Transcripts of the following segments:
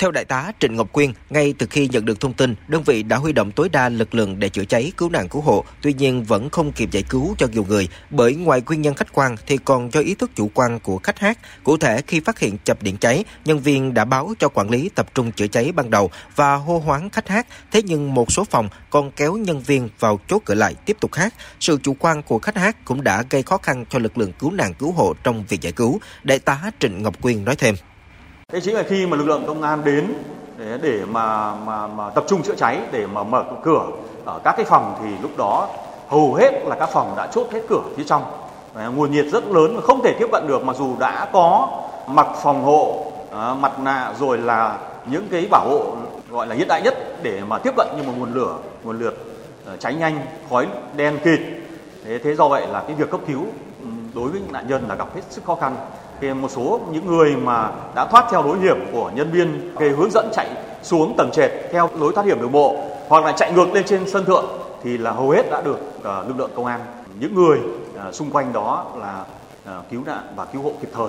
Theo đại tá Trịnh Ngọc Quyên, ngay từ khi nhận được thông tin, đơn vị đã huy động tối đa lực lượng để chữa cháy, cứu nạn cứu hộ, tuy nhiên vẫn không kịp giải cứu cho nhiều người, bởi ngoài nguyên nhân khách quan thì còn do ý thức chủ quan của khách hát. Cụ thể khi phát hiện chập điện cháy, nhân viên đã báo cho quản lý tập trung chữa cháy ban đầu và hô hoáng khách hát, thế nhưng một số phòng còn kéo nhân viên vào chốt cửa lại tiếp tục hát. Sự chủ quan của khách hát cũng đã gây khó khăn cho lực lượng cứu nạn cứu hộ trong việc giải cứu. Đại tá Trịnh Ngọc Quyên nói thêm. Thế chính là khi mà lực lượng công an đến để, để mà, mà mà tập trung chữa cháy để mà mở cửa ở các cái phòng thì lúc đó hầu hết là các phòng đã chốt hết cửa phía trong. Đấy, nguồn nhiệt rất lớn và không thể tiếp cận được mặc dù đã có mặc phòng hộ, à, mặt nạ rồi là những cái bảo hộ gọi là hiện đại nhất để mà tiếp cận nhưng mà nguồn lửa, nguồn lửa ờ, cháy nhanh, khói đen kịt. Thế, thế do vậy là cái việc cấp cứu ừ, đối với những nạn nhân là gặp hết sức khó khăn thì một số những người mà đã thoát theo lối hiểm của nhân viên về hướng dẫn chạy xuống tầng trệt theo lối thoát hiểm đường bộ hoặc là chạy ngược lên trên sân thượng thì là hầu hết đã được uh, lực lượng công an những người uh, xung quanh đó là uh, cứu nạn và cứu hộ kịp thời.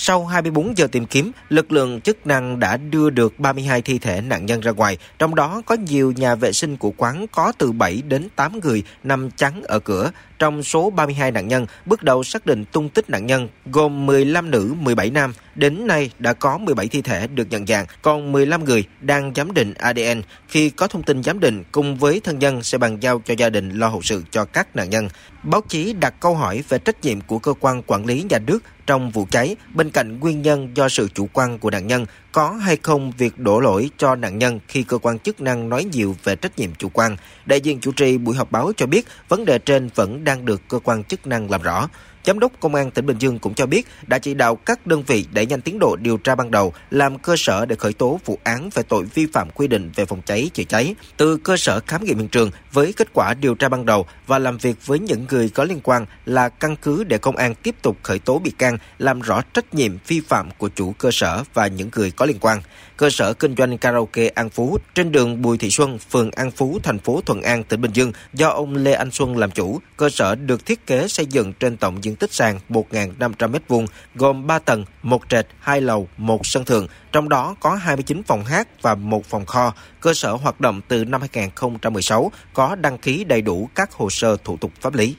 Sau 24 giờ tìm kiếm, lực lượng chức năng đã đưa được 32 thi thể nạn nhân ra ngoài, trong đó có nhiều nhà vệ sinh của quán có từ 7 đến 8 người nằm chắn ở cửa. Trong số 32 nạn nhân, bước đầu xác định tung tích nạn nhân gồm 15 nữ, 17 nam. Đến nay đã có 17 thi thể được nhận dạng, còn 15 người đang giám định ADN. Khi có thông tin giám định, cùng với thân nhân sẽ bàn giao cho gia đình lo hậu sự cho các nạn nhân. Báo chí đặt câu hỏi về trách nhiệm của cơ quan quản lý nhà nước trong vụ cháy, bên cạnh nguyên nhân do sự chủ quan của nạn nhân, có hay không việc đổ lỗi cho nạn nhân khi cơ quan chức năng nói nhiều về trách nhiệm chủ quan. Đại diện chủ trì buổi họp báo cho biết vấn đề trên vẫn đang được cơ quan chức năng làm rõ. Giám đốc Công an tỉnh Bình Dương cũng cho biết đã chỉ đạo các đơn vị đẩy nhanh tiến độ điều tra ban đầu, làm cơ sở để khởi tố vụ án về tội vi phạm quy định về phòng cháy chữa cháy. Từ cơ sở khám nghiệm hiện trường với kết quả điều tra ban đầu và làm việc với những người có liên quan là căn cứ để công an tiếp tục khởi tố bị can, làm rõ trách nhiệm vi phạm của chủ cơ sở và những người có liên quan. Cơ sở kinh doanh karaoke An Phú trên đường Bùi Thị Xuân, phường An Phú, thành phố Thuận An, tỉnh Bình Dương do ông Lê Anh Xuân làm chủ. Cơ sở được thiết kế xây dựng trên tổng diện tích sàn 1.500 m2, gồm 3 tầng, một trệt, hai lầu, một sân thượng, trong đó có 29 phòng hát và một phòng kho. Cơ sở hoạt động từ năm 2016, có đăng ký đầy đủ các hồ sơ thủ tục pháp lý.